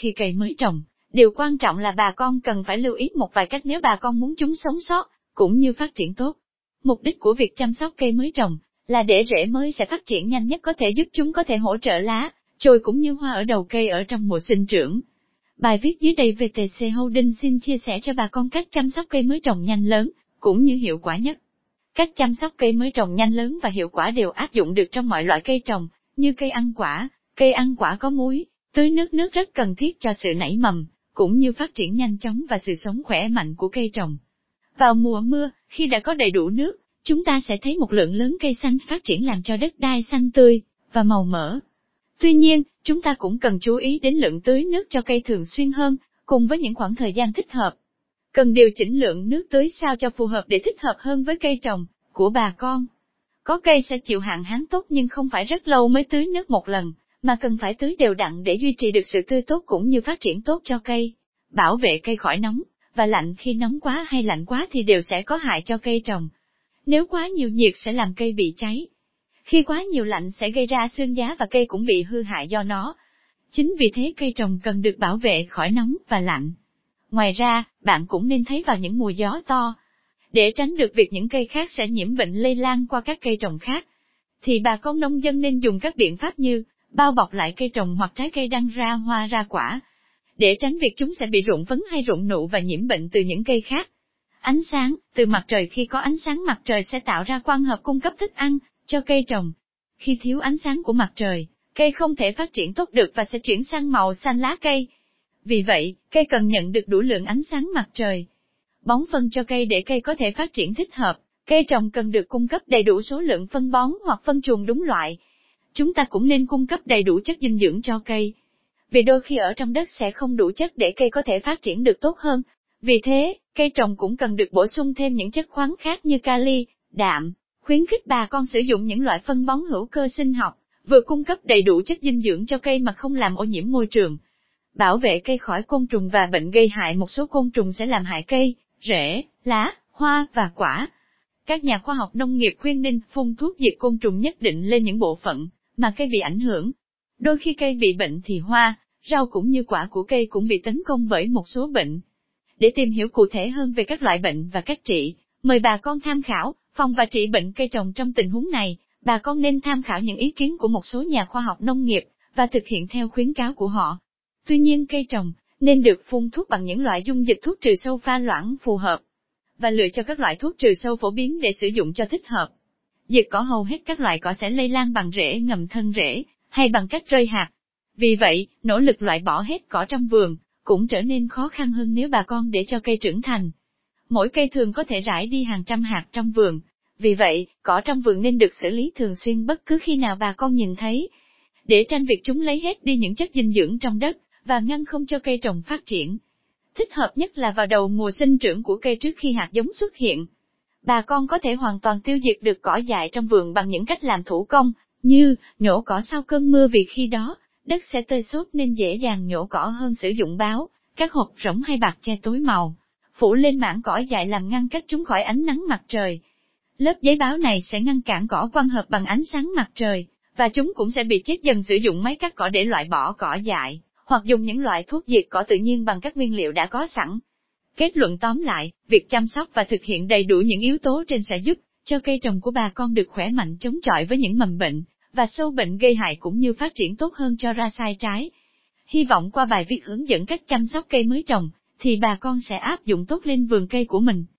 khi cây mới trồng, điều quan trọng là bà con cần phải lưu ý một vài cách nếu bà con muốn chúng sống sót, cũng như phát triển tốt. Mục đích của việc chăm sóc cây mới trồng là để rễ mới sẽ phát triển nhanh nhất có thể giúp chúng có thể hỗ trợ lá, trồi cũng như hoa ở đầu cây ở trong mùa sinh trưởng. Bài viết dưới đây VTC Holding xin chia sẻ cho bà con cách chăm sóc cây mới trồng nhanh lớn, cũng như hiệu quả nhất. Cách chăm sóc cây mới trồng nhanh lớn và hiệu quả đều áp dụng được trong mọi loại cây trồng, như cây ăn quả, cây ăn quả có muối, tưới nước nước rất cần thiết cho sự nảy mầm, cũng như phát triển nhanh chóng và sự sống khỏe mạnh của cây trồng. Vào mùa mưa, khi đã có đầy đủ nước, chúng ta sẽ thấy một lượng lớn cây xanh phát triển làm cho đất đai xanh tươi và màu mỡ. Tuy nhiên, chúng ta cũng cần chú ý đến lượng tưới nước cho cây thường xuyên hơn, cùng với những khoảng thời gian thích hợp. Cần điều chỉnh lượng nước tưới sao cho phù hợp để thích hợp hơn với cây trồng của bà con. Có cây sẽ chịu hạn hán tốt nhưng không phải rất lâu mới tưới nước một lần, mà cần phải tưới đều đặn để duy trì được sự tươi tốt cũng như phát triển tốt cho cây, bảo vệ cây khỏi nóng, và lạnh khi nóng quá hay lạnh quá thì đều sẽ có hại cho cây trồng. Nếu quá nhiều nhiệt sẽ làm cây bị cháy. Khi quá nhiều lạnh sẽ gây ra xương giá và cây cũng bị hư hại do nó. Chính vì thế cây trồng cần được bảo vệ khỏi nóng và lạnh. Ngoài ra, bạn cũng nên thấy vào những mùa gió to. Để tránh được việc những cây khác sẽ nhiễm bệnh lây lan qua các cây trồng khác, thì bà con nông dân nên dùng các biện pháp như bao bọc lại cây trồng hoặc trái cây đang ra hoa ra quả, để tránh việc chúng sẽ bị rụng vấn hay rụng nụ và nhiễm bệnh từ những cây khác. Ánh sáng, từ mặt trời khi có ánh sáng mặt trời sẽ tạo ra quang hợp cung cấp thức ăn cho cây trồng. Khi thiếu ánh sáng của mặt trời, cây không thể phát triển tốt được và sẽ chuyển sang màu xanh lá cây. Vì vậy, cây cần nhận được đủ lượng ánh sáng mặt trời. Bón phân cho cây để cây có thể phát triển thích hợp, cây trồng cần được cung cấp đầy đủ số lượng phân bón hoặc phân chuồng đúng loại. Chúng ta cũng nên cung cấp đầy đủ chất dinh dưỡng cho cây. Vì đôi khi ở trong đất sẽ không đủ chất để cây có thể phát triển được tốt hơn. Vì thế, cây trồng cũng cần được bổ sung thêm những chất khoáng khác như kali, đạm, khuyến khích bà con sử dụng những loại phân bón hữu cơ sinh học, vừa cung cấp đầy đủ chất dinh dưỡng cho cây mà không làm ô nhiễm môi trường. Bảo vệ cây khỏi côn trùng và bệnh gây hại một số côn trùng sẽ làm hại cây, rễ, lá, hoa và quả. Các nhà khoa học nông nghiệp khuyên nên phun thuốc diệt côn trùng nhất định lên những bộ phận mà cây bị ảnh hưởng. Đôi khi cây bị bệnh thì hoa, rau cũng như quả của cây cũng bị tấn công bởi một số bệnh. Để tìm hiểu cụ thể hơn về các loại bệnh và cách trị, mời bà con tham khảo, phòng và trị bệnh cây trồng trong tình huống này, bà con nên tham khảo những ý kiến của một số nhà khoa học nông nghiệp, và thực hiện theo khuyến cáo của họ. Tuy nhiên cây trồng, nên được phun thuốc bằng những loại dung dịch thuốc trừ sâu pha loãng phù hợp, và lựa cho các loại thuốc trừ sâu phổ biến để sử dụng cho thích hợp. Diệt cỏ hầu hết các loại cỏ sẽ lây lan bằng rễ ngầm thân rễ, hay bằng cách rơi hạt. Vì vậy, nỗ lực loại bỏ hết cỏ trong vườn, cũng trở nên khó khăn hơn nếu bà con để cho cây trưởng thành. Mỗi cây thường có thể rải đi hàng trăm hạt trong vườn, vì vậy, cỏ trong vườn nên được xử lý thường xuyên bất cứ khi nào bà con nhìn thấy, để tranh việc chúng lấy hết đi những chất dinh dưỡng trong đất, và ngăn không cho cây trồng phát triển. Thích hợp nhất là vào đầu mùa sinh trưởng của cây trước khi hạt giống xuất hiện. Bà con có thể hoàn toàn tiêu diệt được cỏ dại trong vườn bằng những cách làm thủ công, như nhổ cỏ sau cơn mưa vì khi đó, đất sẽ tơi xốp nên dễ dàng nhổ cỏ hơn sử dụng báo, các hộp rỗng hay bạc che tối màu, phủ lên mảng cỏ dại làm ngăn cách chúng khỏi ánh nắng mặt trời. Lớp giấy báo này sẽ ngăn cản cỏ quang hợp bằng ánh sáng mặt trời, và chúng cũng sẽ bị chết dần sử dụng máy cắt cỏ để loại bỏ cỏ dại, hoặc dùng những loại thuốc diệt cỏ tự nhiên bằng các nguyên liệu đã có sẵn. Kết luận tóm lại, việc chăm sóc và thực hiện đầy đủ những yếu tố trên sẽ giúp cho cây trồng của bà con được khỏe mạnh chống chọi với những mầm bệnh và sâu bệnh gây hại cũng như phát triển tốt hơn cho ra sai trái. Hy vọng qua bài viết hướng dẫn cách chăm sóc cây mới trồng, thì bà con sẽ áp dụng tốt lên vườn cây của mình.